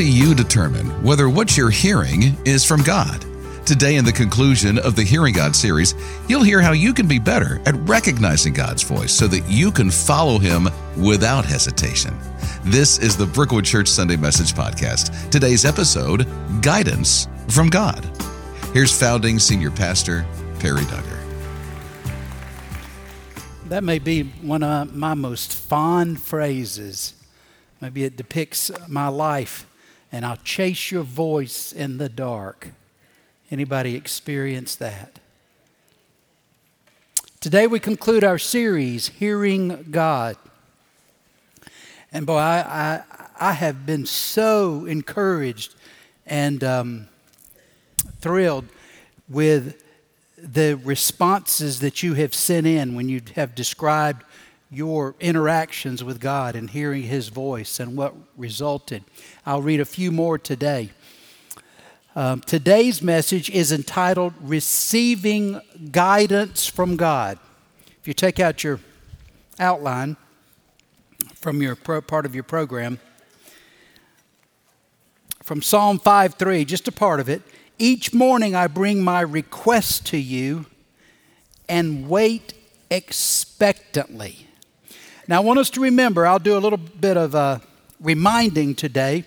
do you determine whether what you're hearing is from God? Today, in the conclusion of the Hearing God series, you'll hear how you can be better at recognizing God's voice so that you can follow Him without hesitation. This is the Brookwood Church Sunday Message Podcast. Today's episode Guidance from God. Here's founding senior pastor Perry Duggar. That may be one of my most fond phrases. Maybe it depicts my life, and I'll chase your voice in the dark. Anybody experience that? Today we conclude our series, Hearing God. And boy, I, I, I have been so encouraged and um, thrilled with the responses that you have sent in when you have described your interactions with God and hearing His voice and what resulted. I'll read a few more today. Um, today's message is entitled Receiving Guidance from God. If you take out your outline from your pro- part of your program, from Psalm 5 3, just a part of it. Each morning I bring my request to you and wait expectantly. Now, I want us to remember, I'll do a little bit of uh, reminding today.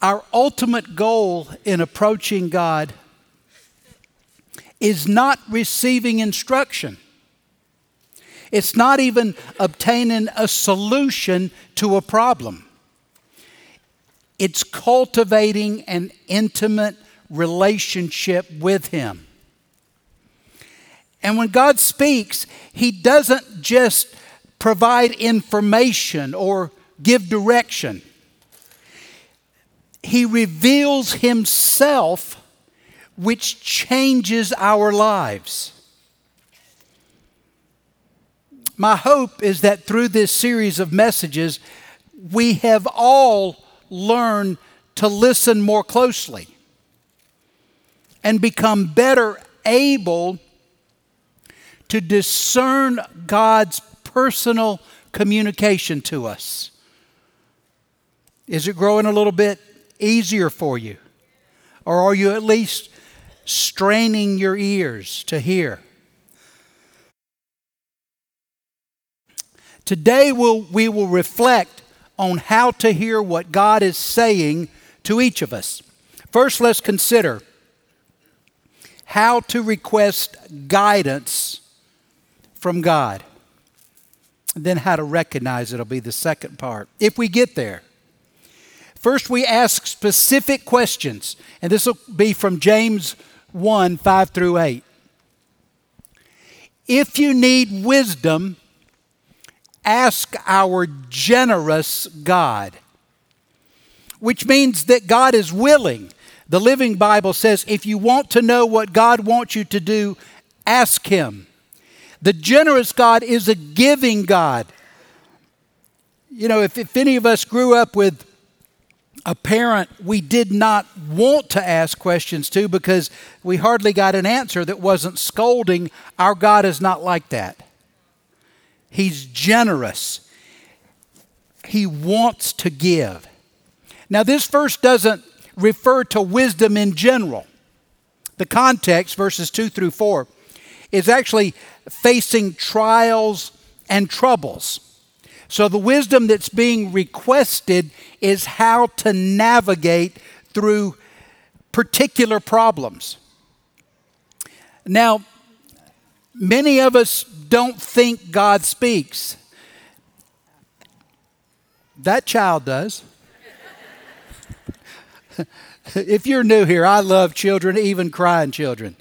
Our ultimate goal in approaching God is not receiving instruction. It's not even obtaining a solution to a problem. It's cultivating an intimate relationship with Him. And when God speaks, He doesn't just provide information or give direction, He reveals Himself, which changes our lives. My hope is that through this series of messages, we have all learned to listen more closely and become better able to discern God's personal communication to us? Is it growing a little bit easier for you? Or are you at least straining your ears to hear? Today we'll, we will reflect on how to hear what God is saying to each of us. First, let's consider how to request guidance from God. Then how to recognize it will be the second part. If we get there, first we ask specific questions, and this will be from James 1 5 through 8. If you need wisdom, ask our generous God, which means that God is willing. The Living Bible says if you want to know what God wants you to do, ask Him. The generous God is a giving God. You know, if, if any of us grew up with a parent we did not want to ask questions to because we hardly got an answer that wasn't scolding, our God is not like that. He's generous, He wants to give. Now, this verse doesn't refer to wisdom in general. The context, verses 2 through 4, is actually facing trials and troubles. So, the wisdom that's being requested is how to navigate through particular problems. Now, many of us don't think God speaks. That child does. if you're new here, I love children, even crying children.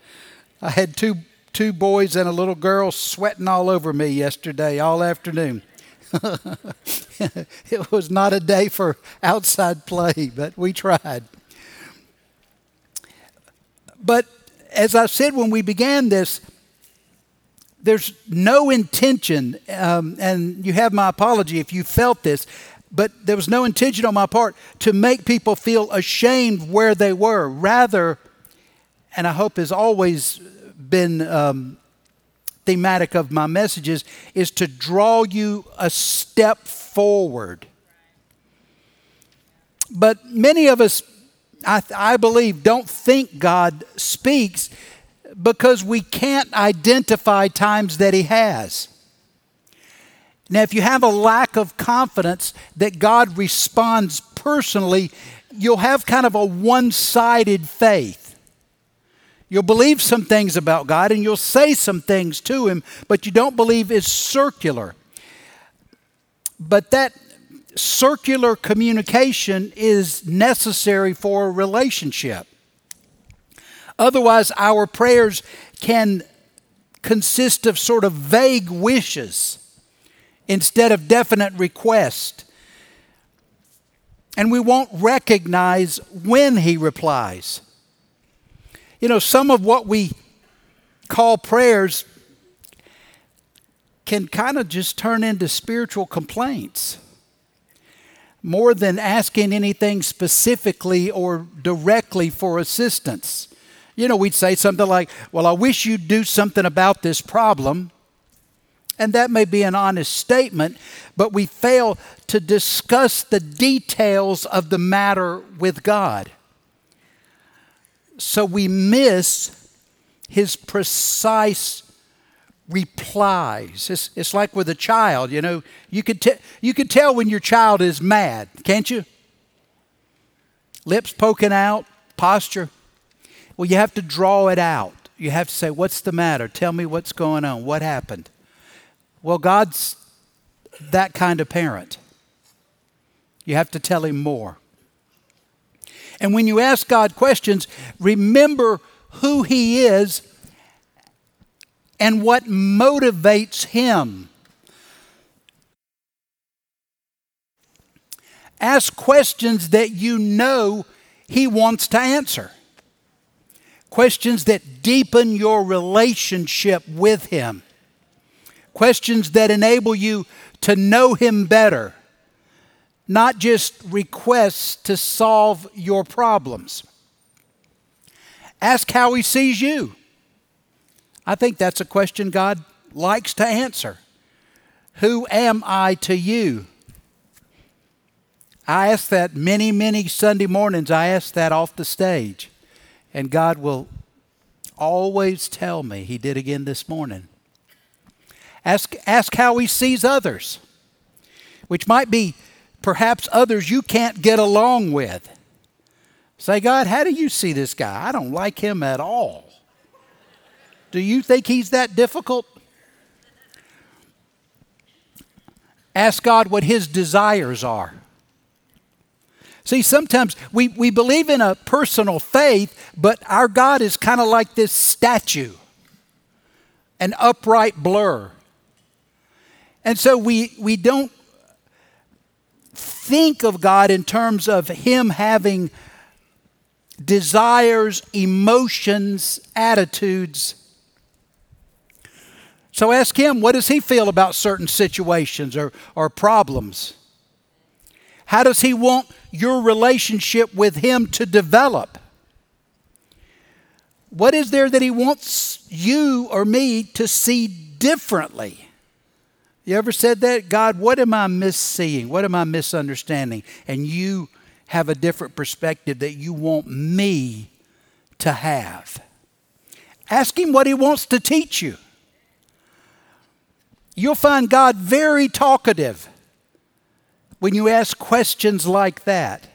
I had two two boys and a little girl sweating all over me yesterday, all afternoon. it was not a day for outside play, but we tried. But as I said when we began this, there's no intention, um, and you have my apology if you felt this, but there was no intention on my part to make people feel ashamed where they were. Rather, and I hope has always been um, thematic of my messages is to draw you a step forward. But many of us, I, I believe, don't think God speaks because we can't identify times that He has. Now, if you have a lack of confidence that God responds personally, you'll have kind of a one sided faith. You'll believe some things about God and you'll say some things to Him, but you don't believe is circular. But that circular communication is necessary for a relationship. Otherwise, our prayers can consist of sort of vague wishes instead of definite requests. And we won't recognize when He replies. You know, some of what we call prayers can kind of just turn into spiritual complaints more than asking anything specifically or directly for assistance. You know, we'd say something like, Well, I wish you'd do something about this problem. And that may be an honest statement, but we fail to discuss the details of the matter with God. So we miss his precise replies. It's, it's like with a child, you know, you could, te- you could tell when your child is mad, can't you? Lips poking out, posture. Well, you have to draw it out. You have to say, What's the matter? Tell me what's going on. What happened? Well, God's that kind of parent. You have to tell him more. And when you ask God questions, remember who He is and what motivates Him. Ask questions that you know He wants to answer. Questions that deepen your relationship with Him. Questions that enable you to know Him better not just requests to solve your problems. Ask how He sees you. I think that's a question God likes to answer. Who am I to you? I ask that many, many Sunday mornings. I ask that off the stage. And God will always tell me. He did again this morning. Ask, ask how He sees others, which might be perhaps others you can't get along with. Say, God, how do you see this guy? I don't like him at all. Do you think he's that difficult? Ask God what his desires are. See, sometimes we, we believe in a personal faith, but our God is kind of like this statue, an upright blur. And so we, we don't think of God in terms of Him having desires, emotions, attitudes. So ask Him, what does He feel about certain situations or, or problems? How does He want your relationship with Him to develop? What is there that He wants you or me to see differently? You ever said that? God, what am I misseeing? What am I misunderstanding? And you have a different perspective that you want me to have. Ask Him what He wants to teach you. You'll find God very talkative when you ask questions like that,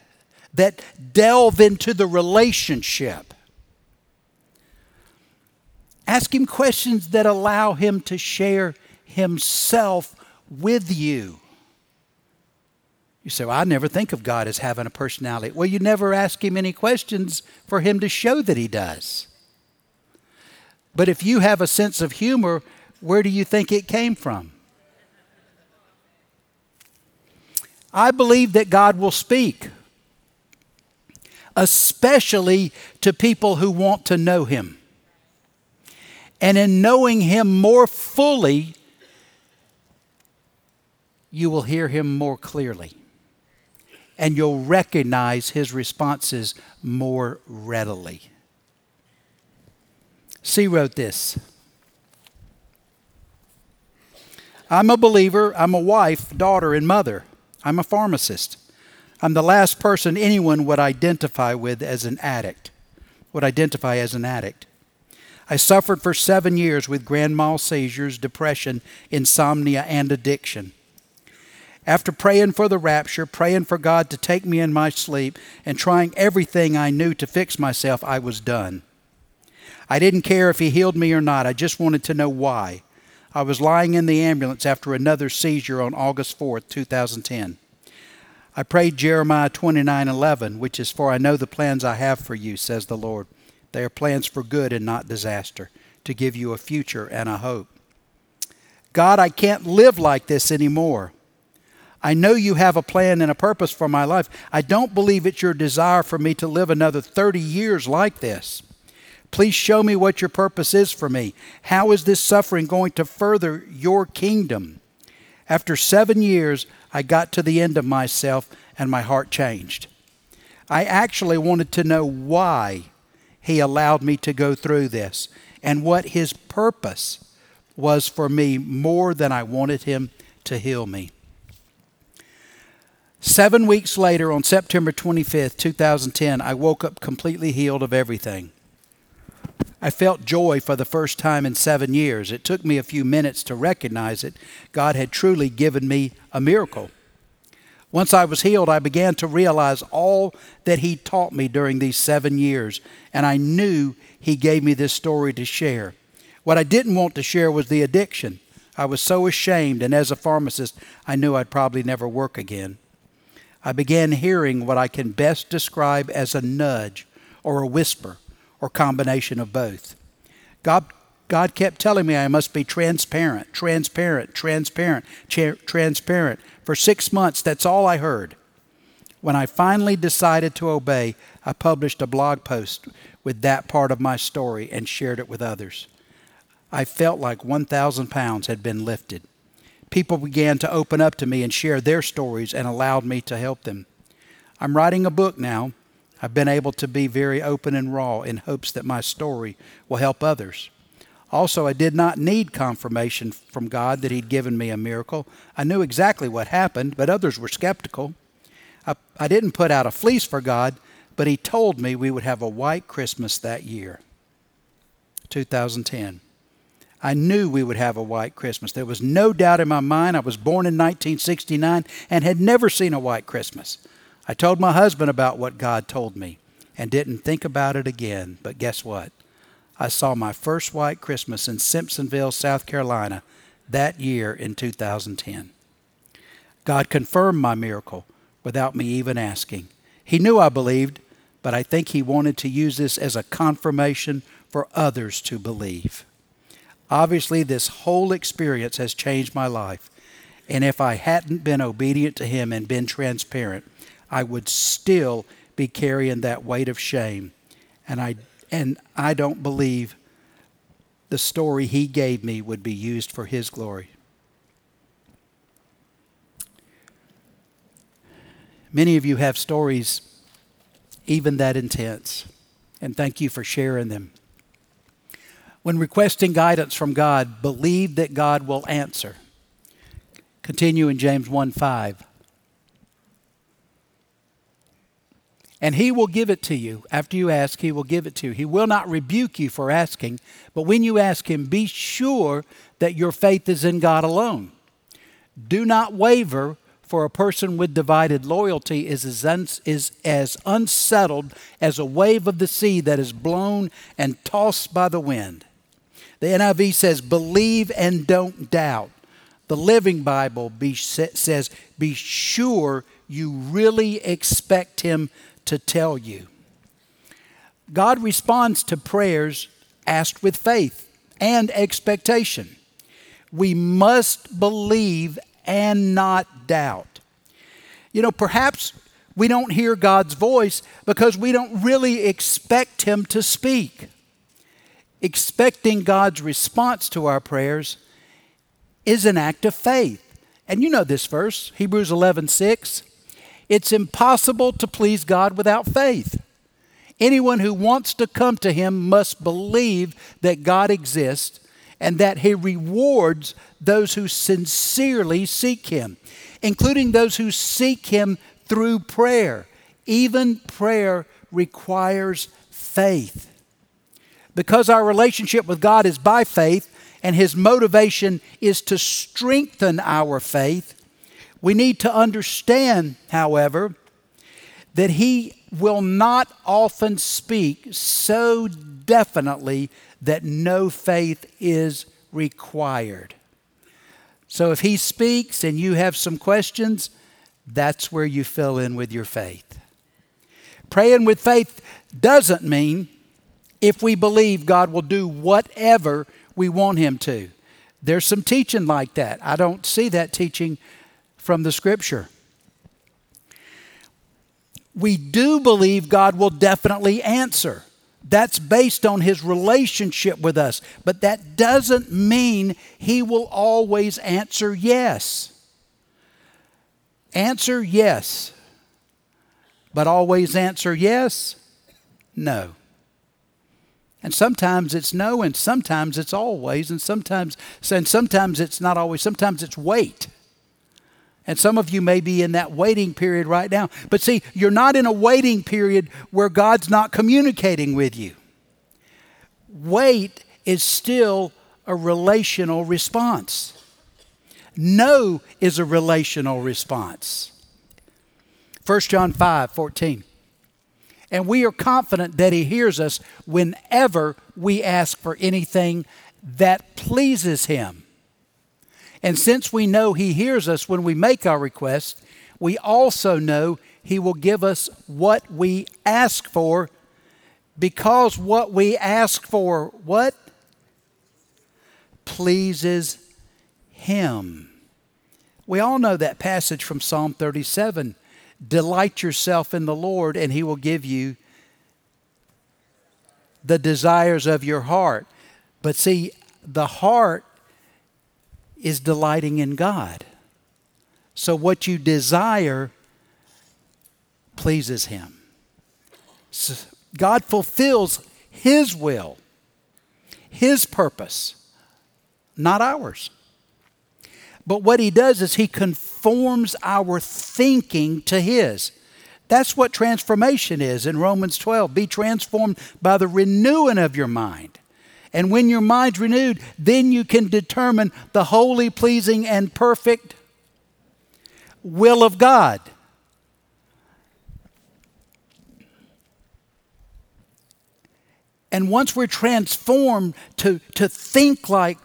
that delve into the relationship. Ask Him questions that allow Him to share Himself with you. You say, Well, I never think of God as having a personality. Well, you never ask Him any questions for Him to show that He does. But if you have a sense of humor, where do you think it came from? I believe that God will speak, especially to people who want to know Him. And in knowing Him more fully, you will hear him more clearly. And you'll recognize his responses more readily. C wrote this I'm a believer, I'm a wife, daughter, and mother. I'm a pharmacist. I'm the last person anyone would identify with as an addict, would identify as an addict. I suffered for seven years with grand mal seizures, depression, insomnia, and addiction. After praying for the rapture, praying for God to take me in my sleep, and trying everything I knew to fix myself, I was done. I didn't care if He healed me or not, I just wanted to know why. I was lying in the ambulance after another seizure on August 4th, 2010. I prayed Jeremiah 29:11, which is for I know the plans I have for you, says the Lord. They are plans for good and not disaster, to give you a future and a hope. God, I can't live like this anymore. I know you have a plan and a purpose for my life. I don't believe it's your desire for me to live another 30 years like this. Please show me what your purpose is for me. How is this suffering going to further your kingdom? After seven years, I got to the end of myself and my heart changed. I actually wanted to know why he allowed me to go through this and what his purpose was for me more than I wanted him to heal me. Seven weeks later, on September 25th, 2010, I woke up completely healed of everything. I felt joy for the first time in seven years. It took me a few minutes to recognize it. God had truly given me a miracle. Once I was healed, I began to realize all that He taught me during these seven years, and I knew He gave me this story to share. What I didn't want to share was the addiction. I was so ashamed, and as a pharmacist, I knew I'd probably never work again. I began hearing what I can best describe as a nudge or a whisper or combination of both. God, God kept telling me I must be transparent, transparent, transparent, tra- transparent. For six months, that's all I heard. When I finally decided to obey, I published a blog post with that part of my story and shared it with others. I felt like 1,000 pounds had been lifted people began to open up to me and share their stories and allowed me to help them. I'm writing a book now. I've been able to be very open and raw in hopes that my story will help others. Also, I did not need confirmation from God that He'd given me a miracle. I knew exactly what happened, but others were skeptical. I, I didn't put out a fleece for God, but He told me we would have a white Christmas that year, 2010. I knew we would have a white Christmas. There was no doubt in my mind. I was born in 1969 and had never seen a white Christmas. I told my husband about what God told me and didn't think about it again. But guess what? I saw my first white Christmas in Simpsonville, South Carolina, that year in 2010. God confirmed my miracle without me even asking. He knew I believed, but I think He wanted to use this as a confirmation for others to believe. Obviously, this whole experience has changed my life. And if I hadn't been obedient to Him and been transparent, I would still be carrying that weight of shame. And I, and I don't believe the story He gave me would be used for His glory. Many of you have stories even that intense, and thank you for sharing them. When requesting guidance from God, believe that God will answer. Continue in James 1 5. And he will give it to you. After you ask, he will give it to you. He will not rebuke you for asking, but when you ask him, be sure that your faith is in God alone. Do not waver, for a person with divided loyalty is as, un- is as unsettled as a wave of the sea that is blown and tossed by the wind. The NIV says, believe and don't doubt. The Living Bible be, says, be sure you really expect Him to tell you. God responds to prayers asked with faith and expectation. We must believe and not doubt. You know, perhaps we don't hear God's voice because we don't really expect Him to speak expecting God's response to our prayers is an act of faith. And you know this verse, Hebrews 11 6. It's impossible to please God without faith. Anyone who wants to come to Him must believe that God exists and that He rewards those who sincerely seek Him, including those who seek Him through prayer. Even prayer requires faith. Because our relationship with God is by faith and His motivation is to strengthen our faith, we need to understand, however, that He will not often speak so definitely that no faith is required. So if He speaks and you have some questions, that's where you fill in with your faith. Praying with faith doesn't mean if we believe God will do whatever we want Him to. There's some teaching like that. I don't see that teaching from the Scripture. We do believe God will definitely answer. That's based on his relationship with us. But that doesn't mean he will always answer yes. Answer yes. But always answer yes? No. And sometimes it's no, and sometimes it's always, and sometimes and sometimes it's not always, sometimes it's wait. And some of you may be in that waiting period right now. But see, you're not in a waiting period where God's not communicating with you. Wait is still a relational response. No is a relational response. 1 John 5 14. And we are confident that He hears us whenever we ask for anything that pleases Him. And since we know He hears us when we make our request, we also know He will give us what we ask for because what we ask for, what? Pleases Him. We all know that passage from Psalm 37 Delight yourself in the Lord, and He will give you the desires of your heart. But see, the heart is delighting in God. So what you desire pleases Him. So God fulfills His will, His purpose, not ours. But what He does is He conforms our thinking to His. That's what transformation is in Romans 12. Be transformed by the renewing of your mind. And when your mind's renewed, then you can determine the holy, pleasing, and perfect will of God. And once we're transformed to, to think like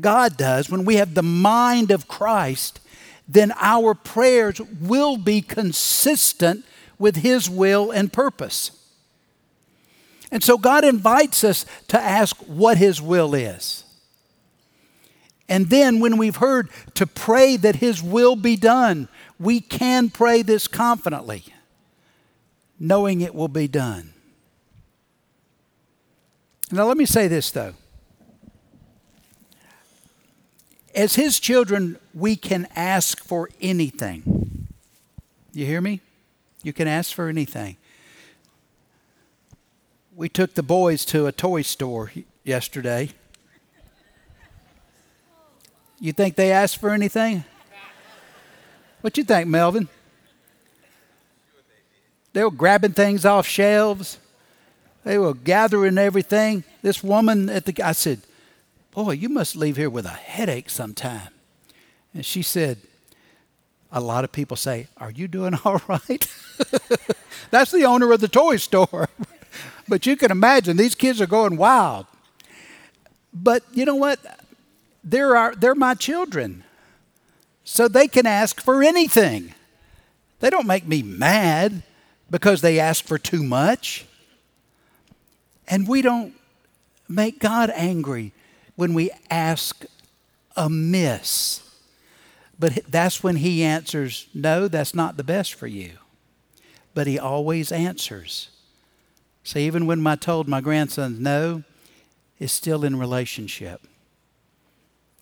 God does, when we have the mind of Christ, then our prayers will be consistent with His will and purpose. And so God invites us to ask what His will is. And then, when we've heard to pray that His will be done, we can pray this confidently, knowing it will be done. Now, let me say this, though. As His children, we can ask for anything. You hear me? You can ask for anything we took the boys to a toy store yesterday. You think they asked for anything? What you think, Melvin? They were grabbing things off shelves. They were gathering everything. This woman at the I said, "Boy, you must leave here with a headache sometime." And she said, "A lot of people say, "Are you doing all right?" That's the owner of the toy store. But you can imagine these kids are going wild. But you know what? They're, our, they're my children. So they can ask for anything. They don't make me mad because they ask for too much. And we don't make God angry when we ask amiss. But that's when He answers, No, that's not the best for you. But He always answers. So even when I told my grandsons no, it's still in relationship.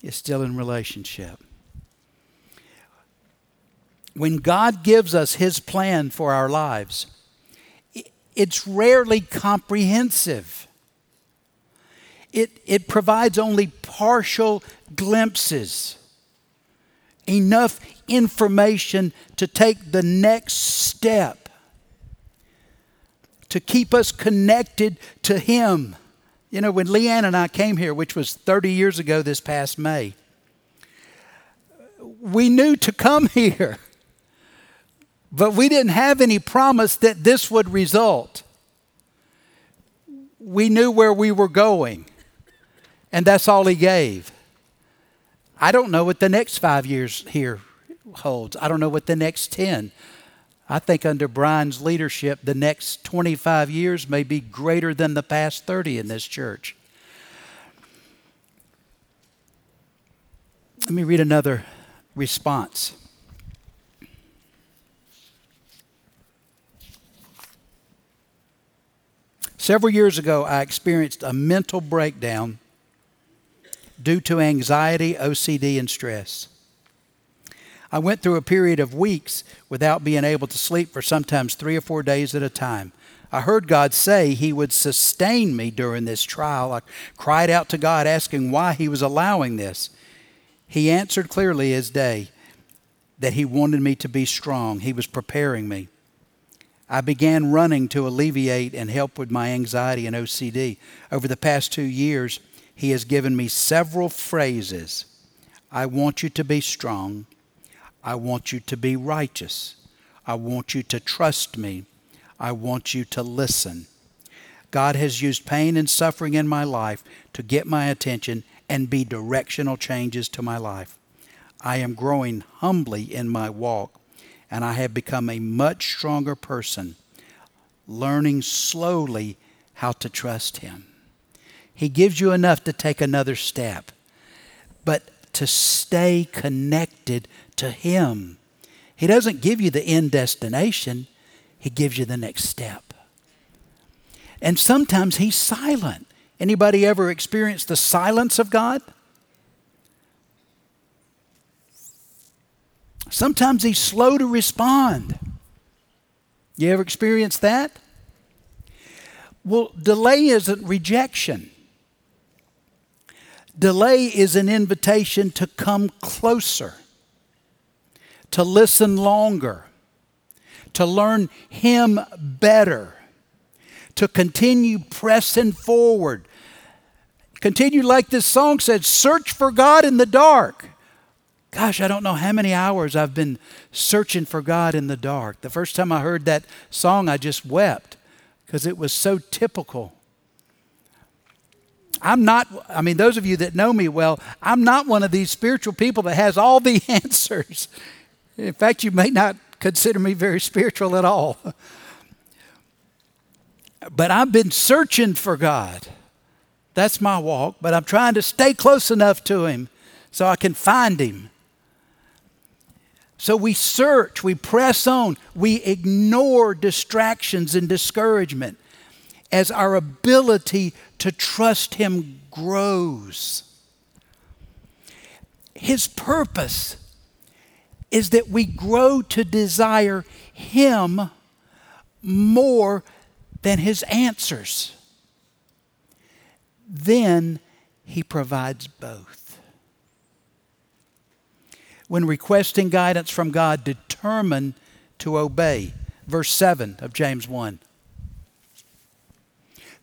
It's still in relationship. When God gives us His plan for our lives, it's rarely comprehensive. It, it provides only partial glimpses, enough information to take the next step, to keep us connected to Him. You know, when Leanne and I came here, which was 30 years ago this past May, we knew to come here, but we didn't have any promise that this would result. We knew where we were going, and that's all He gave. I don't know what the next five years here holds. I don't know what the next 10. I think under Brian's leadership, the next 25 years may be greater than the past 30 in this church. Let me read another response. Several years ago, I experienced a mental breakdown due to anxiety, OCD, and stress. I went through a period of weeks without being able to sleep for sometimes three or four days at a time. I heard God say He would sustain me during this trial. I cried out to God, asking why He was allowing this. He answered clearly as day that He wanted me to be strong, He was preparing me. I began running to alleviate and help with my anxiety and OCD. Over the past two years, He has given me several phrases. I want you to be strong. I want you to be righteous. I want you to trust me. I want you to listen. God has used pain and suffering in my life to get my attention and be directional changes to my life. I am growing humbly in my walk, and I have become a much stronger person, learning slowly how to trust Him. He gives you enough to take another step, but to stay connected to Him. He doesn't give you the end destination, He gives you the next step. And sometimes He's silent. Anybody ever experienced the silence of God? Sometimes He's slow to respond. You ever experienced that? Well, delay isn't rejection. Delay is an invitation to come closer to listen longer, to learn Him better, to continue pressing forward. Continue, like this song said, search for God in the dark. Gosh, I don't know how many hours I've been searching for God in the dark. The first time I heard that song, I just wept because it was so typical. I'm not, I mean, those of you that know me well, I'm not one of these spiritual people that has all the answers. In fact, you may not consider me very spiritual at all. But I've been searching for God. That's my walk, but I'm trying to stay close enough to Him so I can find Him. So we search, we press on, we ignore distractions and discouragement as our ability to trust Him grows. His purpose is that we grow to desire Him more than His answers. Then He provides both. When requesting guidance from God, determine to obey. Verse 7 of James 1.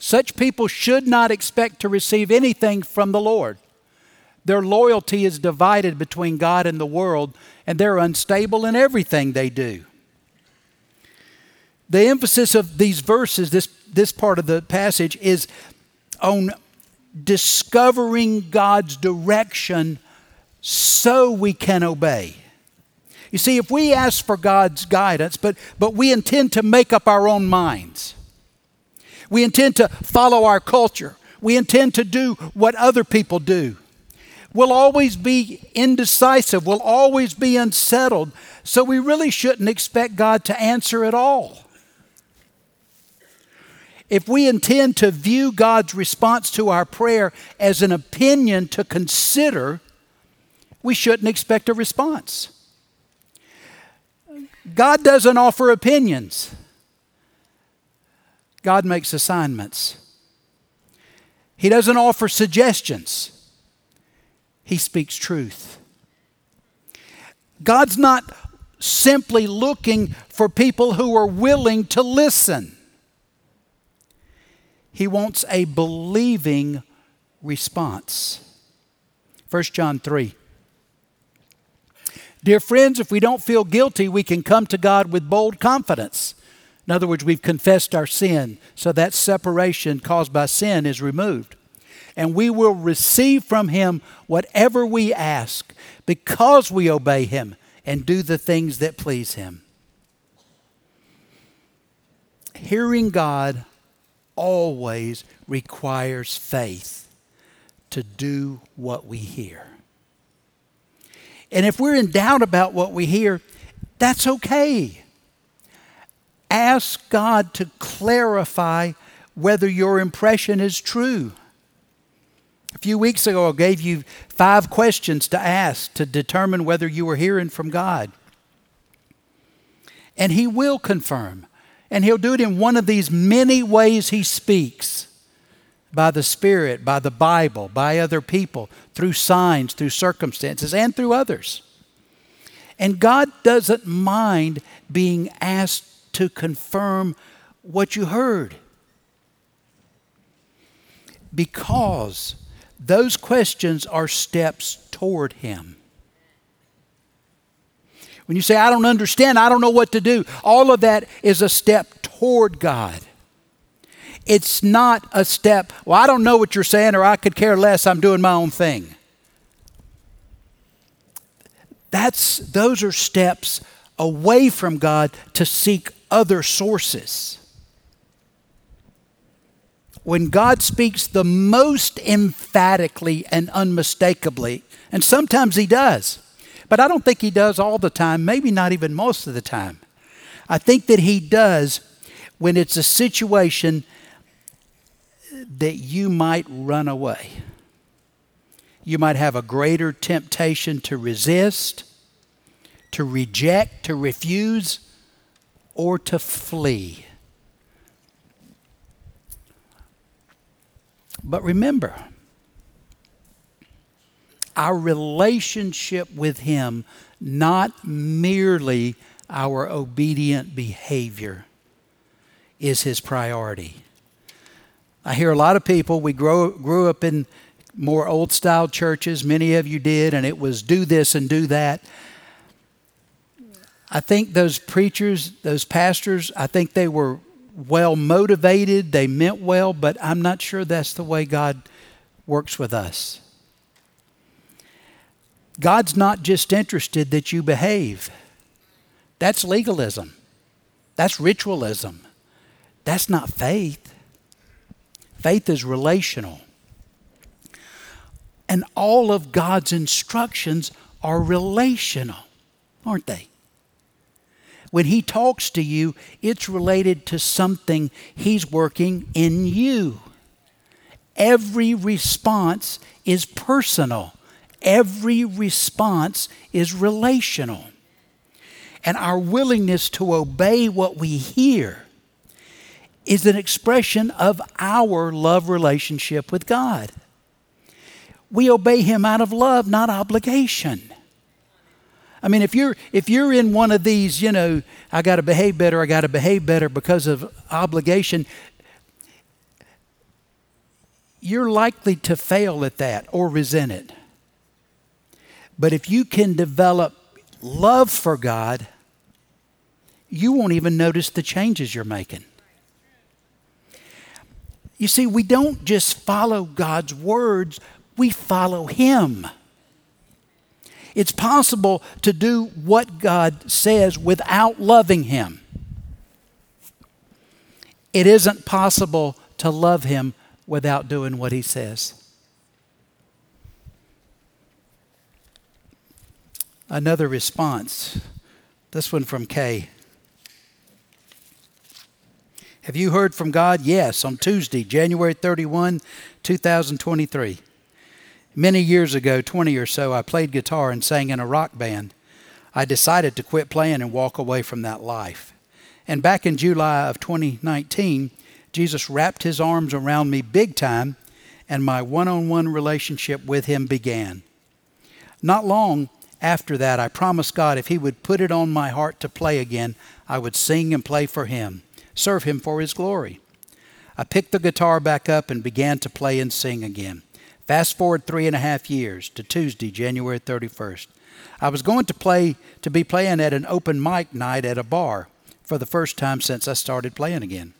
Such people should not expect to receive anything from the Lord. Their loyalty is divided between God and the world, and they're unstable in everything they do. The emphasis of these verses, this, this part of the passage, is on discovering God's direction so we can obey. You see, if we ask for God's guidance, but, but we intend to make up our own minds, we intend to follow our culture, we intend to do what other people do, We'll always be indecisive. We'll always be unsettled. So we really shouldn't expect God to answer at all. If we intend to view God's response to our prayer as an opinion to consider, we shouldn't expect a response. God doesn't offer opinions, God makes assignments. He doesn't offer suggestions. He speaks truth. God's not simply looking for people who are willing to listen. He wants a believing response. 1 John 3. Dear friends, if we don't feel guilty, we can come to God with bold confidence. In other words, we've confessed our sin, so that separation caused by sin is removed. And we will receive from Him whatever we ask because we obey Him and do the things that please Him. Hearing God always requires faith to do what we hear. And if we're in doubt about what we hear, that's okay. Ask God to clarify whether your impression is true. A few weeks ago, I gave you five questions to ask to determine whether you were hearing from God. And He will confirm. And He'll do it in one of these many ways He speaks by the Spirit, by the Bible, by other people, through signs, through circumstances, and through others. And God doesn't mind being asked to confirm what you heard. Because those questions are steps toward Him. When you say, I don't understand, I don't know what to do, all of that is a step toward God. It's not a step, well, I don't know what you're saying, or I could care less, I'm doing my own thing. That's, those are steps away from God to seek other sources. When God speaks the most emphatically and unmistakably, and sometimes He does, but I don't think He does all the time, maybe not even most of the time. I think that He does when it's a situation that you might run away. You might have a greater temptation to resist, to reject, to refuse, or to flee. But remember, our relationship with Him, not merely our obedient behavior, is His priority. I hear a lot of people, we grow, grew up in more old style churches, many of you did, and it was do this and do that. I think those preachers, those pastors, I think they were well motivated, they meant well, but I'm not sure that's the way God works with us. God's not just interested that you behave. That's legalism. That's ritualism. That's not faith. Faith is relational. And all of God's instructions are relational, aren't they? When He talks to you, it's related to something He's working in you. Every response is personal, every response is relational. And our willingness to obey what we hear is an expression of our love relationship with God. We obey Him out of love, not obligation. I mean, if you're if you're in one of these, you know, I got to behave better, I got to behave better because of obligation, you're likely to fail at that or resent it. But if you can develop love for God, you won't even notice the changes you're making. You see, we don't just follow God's words, we follow Him. It's possible to do what God says without loving Him. It isn't possible to love Him without doing what He says. Another response, this one from Kay. Have you heard from God? Yes, on Tuesday, January 31, 2023. Many years ago, 20 or so, I played guitar and sang in a rock band. I decided to quit playing and walk away from that life. And back in July of 2019, Jesus wrapped his arms around me big time, and my one on one relationship with him began. Not long after that, I promised God if He would put it on my heart to play again, I would sing and play for Him, serve Him for His glory. I picked the guitar back up and began to play and sing again. Fast forward three and a half years to Tuesday, January 31st. I was going to play to be playing at an open mic night at a bar for the first time since I started playing again.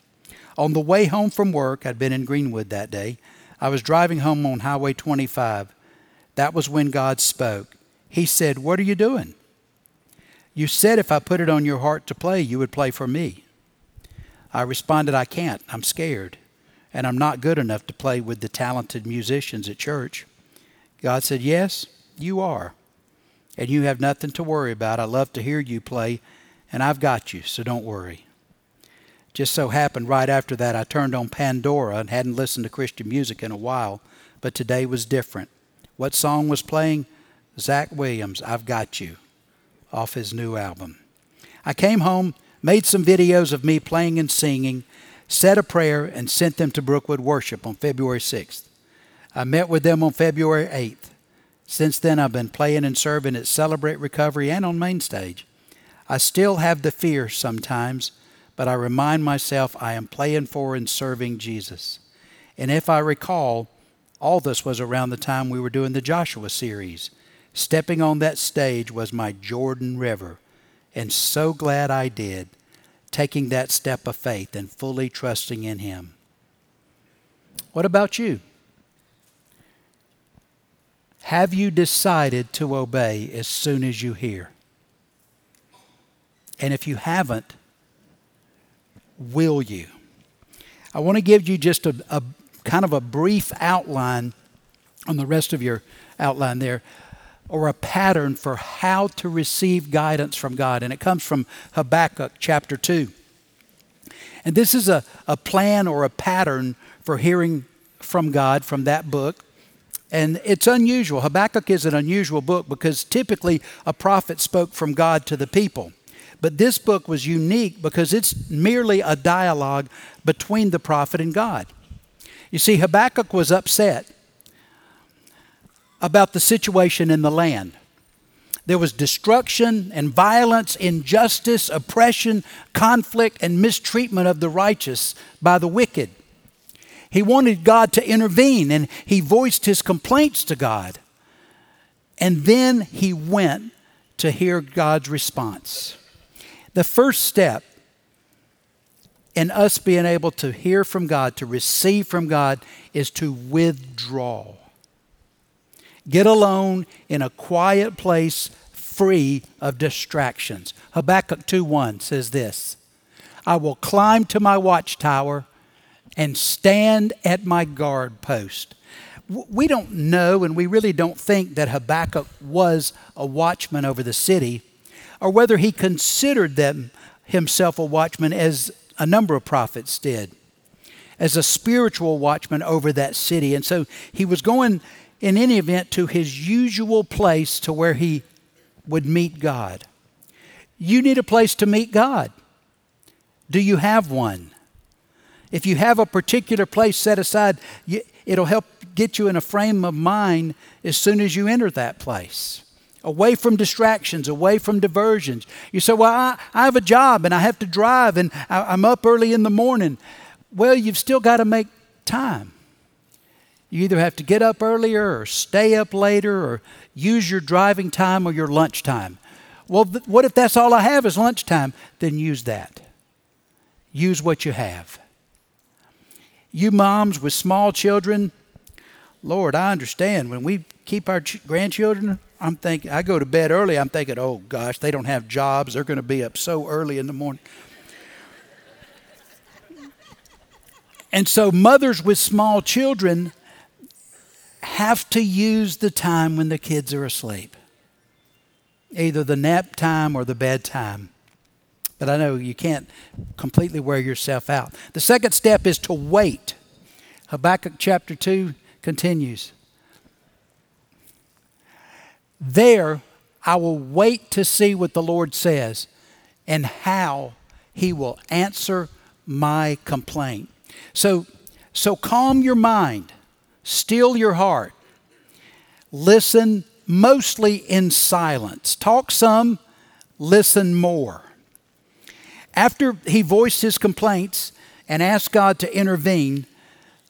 On the way home from work, I'd been in Greenwood that day. I was driving home on Highway 25. That was when God spoke. He said, What are you doing? You said if I put it on your heart to play, you would play for me. I responded, I can't. I'm scared. And I'm not good enough to play with the talented musicians at church. God said, Yes, you are. And you have nothing to worry about. I love to hear you play, and I've got you, so don't worry. Just so happened right after that, I turned on Pandora and hadn't listened to Christian music in a while, but today was different. What song was playing? Zach Williams, I've Got You, off his new album. I came home, made some videos of me playing and singing, said a prayer, and sent them to Brookwood Worship on February 6th. I met with them on February 8th. Since then, I've been playing and serving at Celebrate Recovery and on Main Stage. I still have the fear sometimes, but I remind myself I am playing for and serving Jesus. And if I recall, all this was around the time we were doing the Joshua series. Stepping on that stage was my Jordan River, and so glad I did, taking that step of faith and fully trusting in Him. What about you? Have you decided to obey as soon as you hear? And if you haven't, will you? I want to give you just a, a kind of a brief outline on the rest of your outline there or a pattern for how to receive guidance from God. And it comes from Habakkuk chapter 2. And this is a, a plan or a pattern for hearing from God from that book. And it's unusual. Habakkuk is an unusual book because typically a prophet spoke from God to the people. But this book was unique because it's merely a dialogue between the prophet and God. You see, Habakkuk was upset about the situation in the land. There was destruction and violence, injustice, oppression, conflict, and mistreatment of the righteous by the wicked. He wanted God to intervene and he voiced his complaints to God. And then he went to hear God's response. The first step in us being able to hear from God, to receive from God, is to withdraw. Get alone in a quiet place free of distractions. Habakkuk 2:1 says this I will climb to my watchtower and stand at my guard post. We don't know, and we really don't think that Habakkuk was a watchman over the city, or whether he considered them himself a watchman as a number of prophets did, as a spiritual watchman over that city. And so he was going in any event, to his usual place to where he would meet God. You need a place to meet God. Do you have one? If you have a particular place set aside, it'll help get you in a frame of mind as soon as you enter that place. Away from distractions, away from diversions. You say, Well, I, I have a job and I have to drive and I, I'm up early in the morning. Well, you've still got to make time. You either have to get up earlier or stay up later or use your driving time or your lunch time. Well, th- what if that's all I have is lunchtime? Then use that. Use what you have. You moms with small children, Lord, I understand. When we keep our ch- grandchildren, I'm thinking, I go to bed early, I'm thinking, oh gosh, they don't have jobs. They're going to be up so early in the morning. And so, mothers with small children, have to use the time when the kids are asleep, either the nap time or the bedtime. But I know you can't completely wear yourself out. The second step is to wait. Habakkuk chapter 2 continues. There I will wait to see what the Lord says and how he will answer my complaint. So, so calm your mind Still your heart. Listen mostly in silence. Talk some, listen more. After he voiced his complaints and asked God to intervene,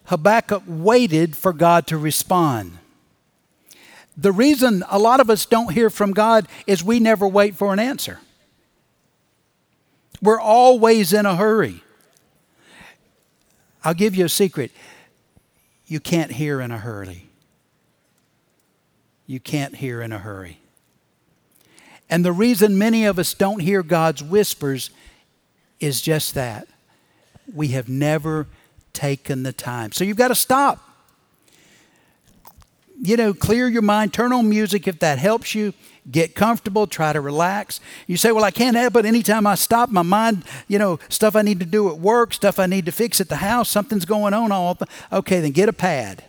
Habakkuk waited for God to respond. The reason a lot of us don't hear from God is we never wait for an answer. We're always in a hurry. I'll give you a secret. You can't hear in a hurry. You can't hear in a hurry. And the reason many of us don't hear God's whispers is just that. We have never taken the time. So you've got to stop. You know, clear your mind, turn on music if that helps you. Get comfortable, try to relax. You say, Well, I can't help it. Anytime I stop, my mind, you know, stuff I need to do at work, stuff I need to fix at the house, something's going on. All okay, then get a pad.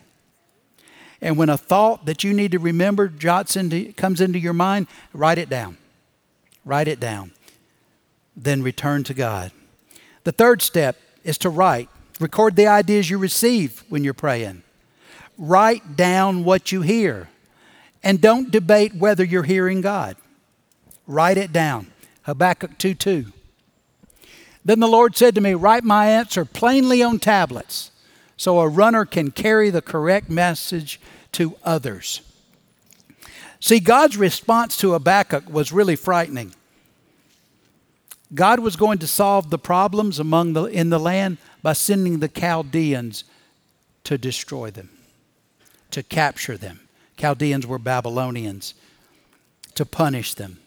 And when a thought that you need to remember jots into, comes into your mind, write it down. Write it down. Then return to God. The third step is to write. Record the ideas you receive when you're praying. Write down what you hear. And don't debate whether you're hearing God. Write it down. Habakkuk 2 2. Then the Lord said to me, Write my answer plainly on tablets so a runner can carry the correct message to others. See, God's response to Habakkuk was really frightening. God was going to solve the problems among the, in the land by sending the Chaldeans to destroy them, to capture them. Chaldeans were Babylonians, to punish them.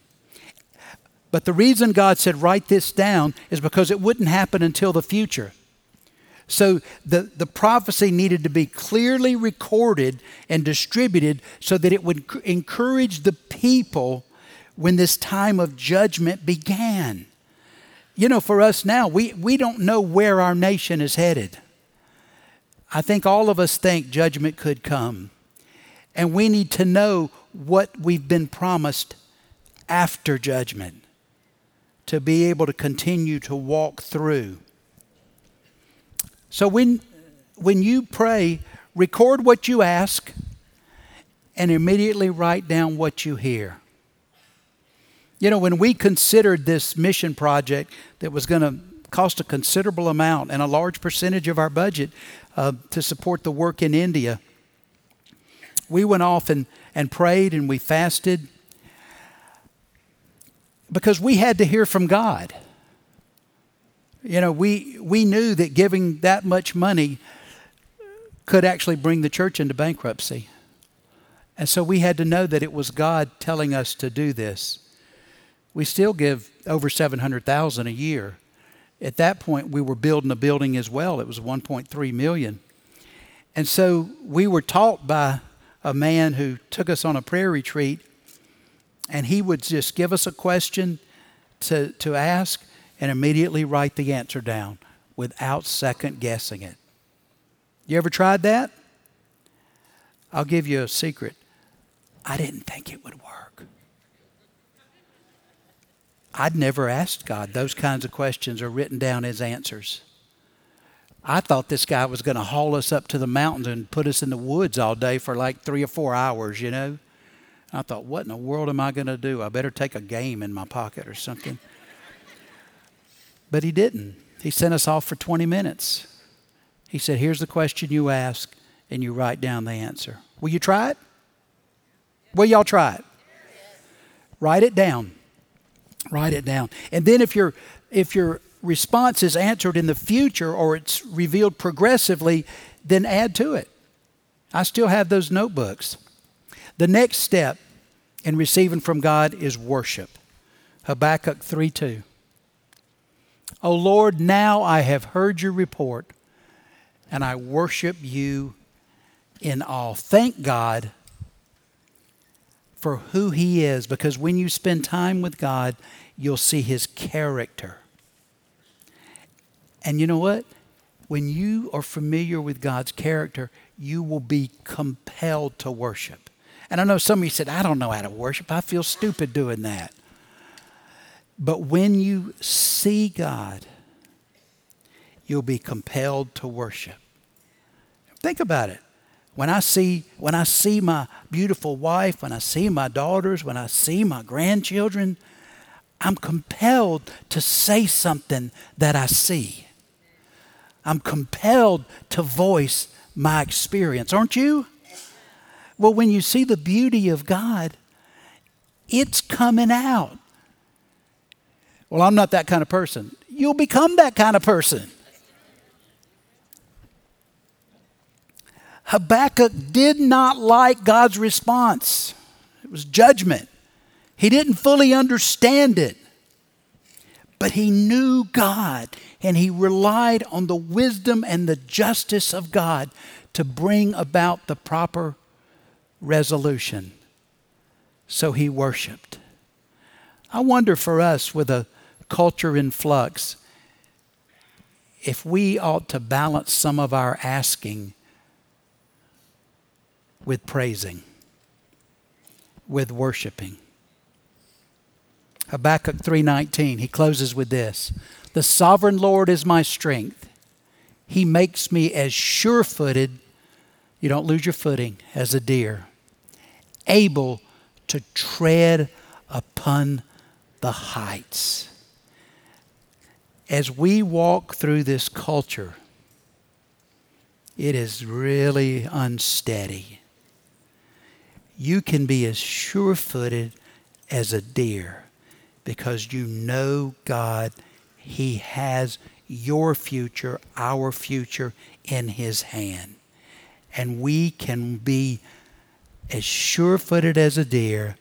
But the reason God said, write this down, is because it wouldn't happen until the future. So the, the prophecy needed to be clearly recorded and distributed so that it would encourage the people when this time of judgment began. You know, for us now, we, we don't know where our nation is headed. I think all of us think judgment could come. And we need to know what we've been promised after judgment to be able to continue to walk through. So when, when you pray, record what you ask and immediately write down what you hear. You know, when we considered this mission project that was going to cost a considerable amount and a large percentage of our budget uh, to support the work in India, we went off and, and prayed and we fasted because we had to hear from God. You know, we, we knew that giving that much money could actually bring the church into bankruptcy. And so we had to know that it was God telling us to do this. We still give over 700,000 a year. At that point we were building a building as well. It was 1.3 million. And so we were taught by a man who took us on a prayer retreat and he would just give us a question to, to ask and immediately write the answer down without second guessing it. You ever tried that? I'll give you a secret. I didn't think it would work. I'd never asked God those kinds of questions or written down as answers. I thought this guy was going to haul us up to the mountains and put us in the woods all day for like three or four hours, you know. I thought, what in the world am I going to do? I better take a game in my pocket or something. But he didn't. He sent us off for 20 minutes. He said, Here's the question you ask, and you write down the answer. Will you try it? Will y'all try it? Write it down. Write it down. And then if you're if your response is answered in the future or it's revealed progressively, then add to it. I still have those notebooks. The next step in receiving from God is worship. Habakkuk 3 2. O Lord, now I have heard your report, and I worship you in all. Thank God for who He is, because when you spend time with God, you'll see His character. And you know what? When you are familiar with God's character, you will be compelled to worship. And I know some of you said, I don't know how to worship. I feel stupid doing that. But when you see God, you'll be compelled to worship. Think about it. When I see when I see my beautiful wife, when I see my daughters, when I see my grandchildren, I'm compelled to say something that I see. I'm compelled to voice my experience, aren't you? Well, when you see the beauty of God, it's coming out. Well, I'm not that kind of person. You'll become that kind of person. Habakkuk did not like God's response, it was judgment. He didn't fully understand it, but he knew God and he relied on the wisdom and the justice of God to bring about the proper resolution. So he worshiped. I wonder for us, with a culture in flux, if we ought to balance some of our asking with praising, with worshiping. Habakkuk 3:19 he closes with this. The sovereign Lord is my strength. He makes me as sure-footed you don't lose your footing as a deer able to tread upon the heights. As we walk through this culture it is really unsteady. You can be as sure-footed as a deer because you know God. He has your future, our future in His hand. And we can be as sure footed as a deer,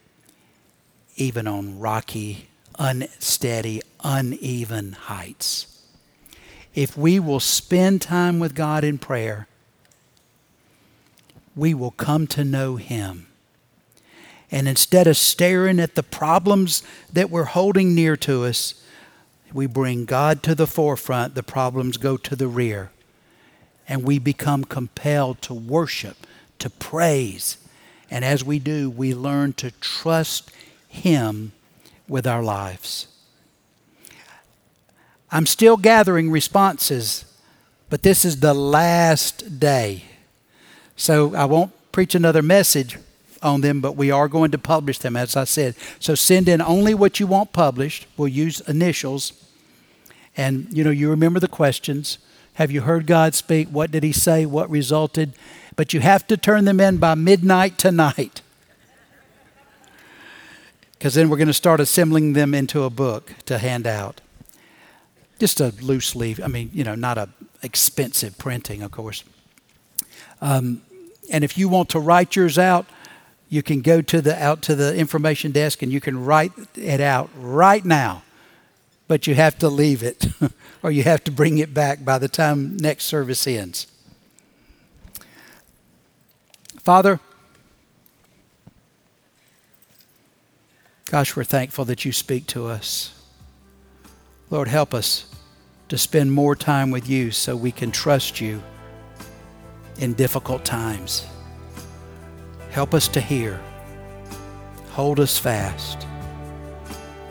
even on rocky, unsteady, uneven heights. If we will spend time with God in prayer, we will come to know Him and instead of staring at the problems that we're holding near to us, we bring God to the forefront, the problems go to the rear. And we become compelled to worship, to praise. And as we do, we learn to trust Him with our lives. I'm still gathering responses, but this is the last day. So I won't preach another message on them, but we are going to publish them, as I said. So send in only what you want published. We'll use initials. And, you know, you remember the questions. Have you heard God speak? What did He say? What resulted? But you have to turn them in by midnight tonight. Because then we're going to start assembling them into a book to hand out. Just a loose leaf. I mean, you know, not a expensive printing, of course. Um, and if you want to write yours out, you can go to the out to the information desk and you can write it out right now but you have to leave it or you have to bring it back by the time next service ends. Father gosh we're thankful that you speak to us. Lord help us to spend more time with you so we can trust you in difficult times Help us to hear. Hold us fast.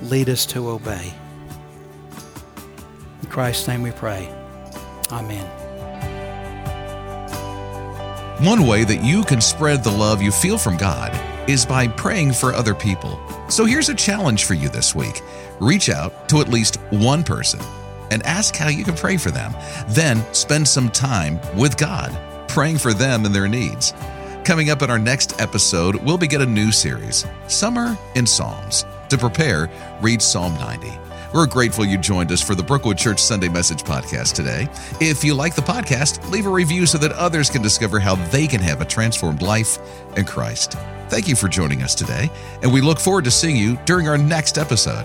Lead us to obey. In Christ's name we pray. Amen. One way that you can spread the love you feel from God is by praying for other people. So here's a challenge for you this week reach out to at least one person and ask how you can pray for them. Then spend some time with God, praying for them and their needs. Coming up in our next episode, we'll begin a new series, Summer in Psalms. To prepare, read Psalm 90. We're grateful you joined us for the Brookwood Church Sunday Message podcast today. If you like the podcast, leave a review so that others can discover how they can have a transformed life in Christ. Thank you for joining us today, and we look forward to seeing you during our next episode.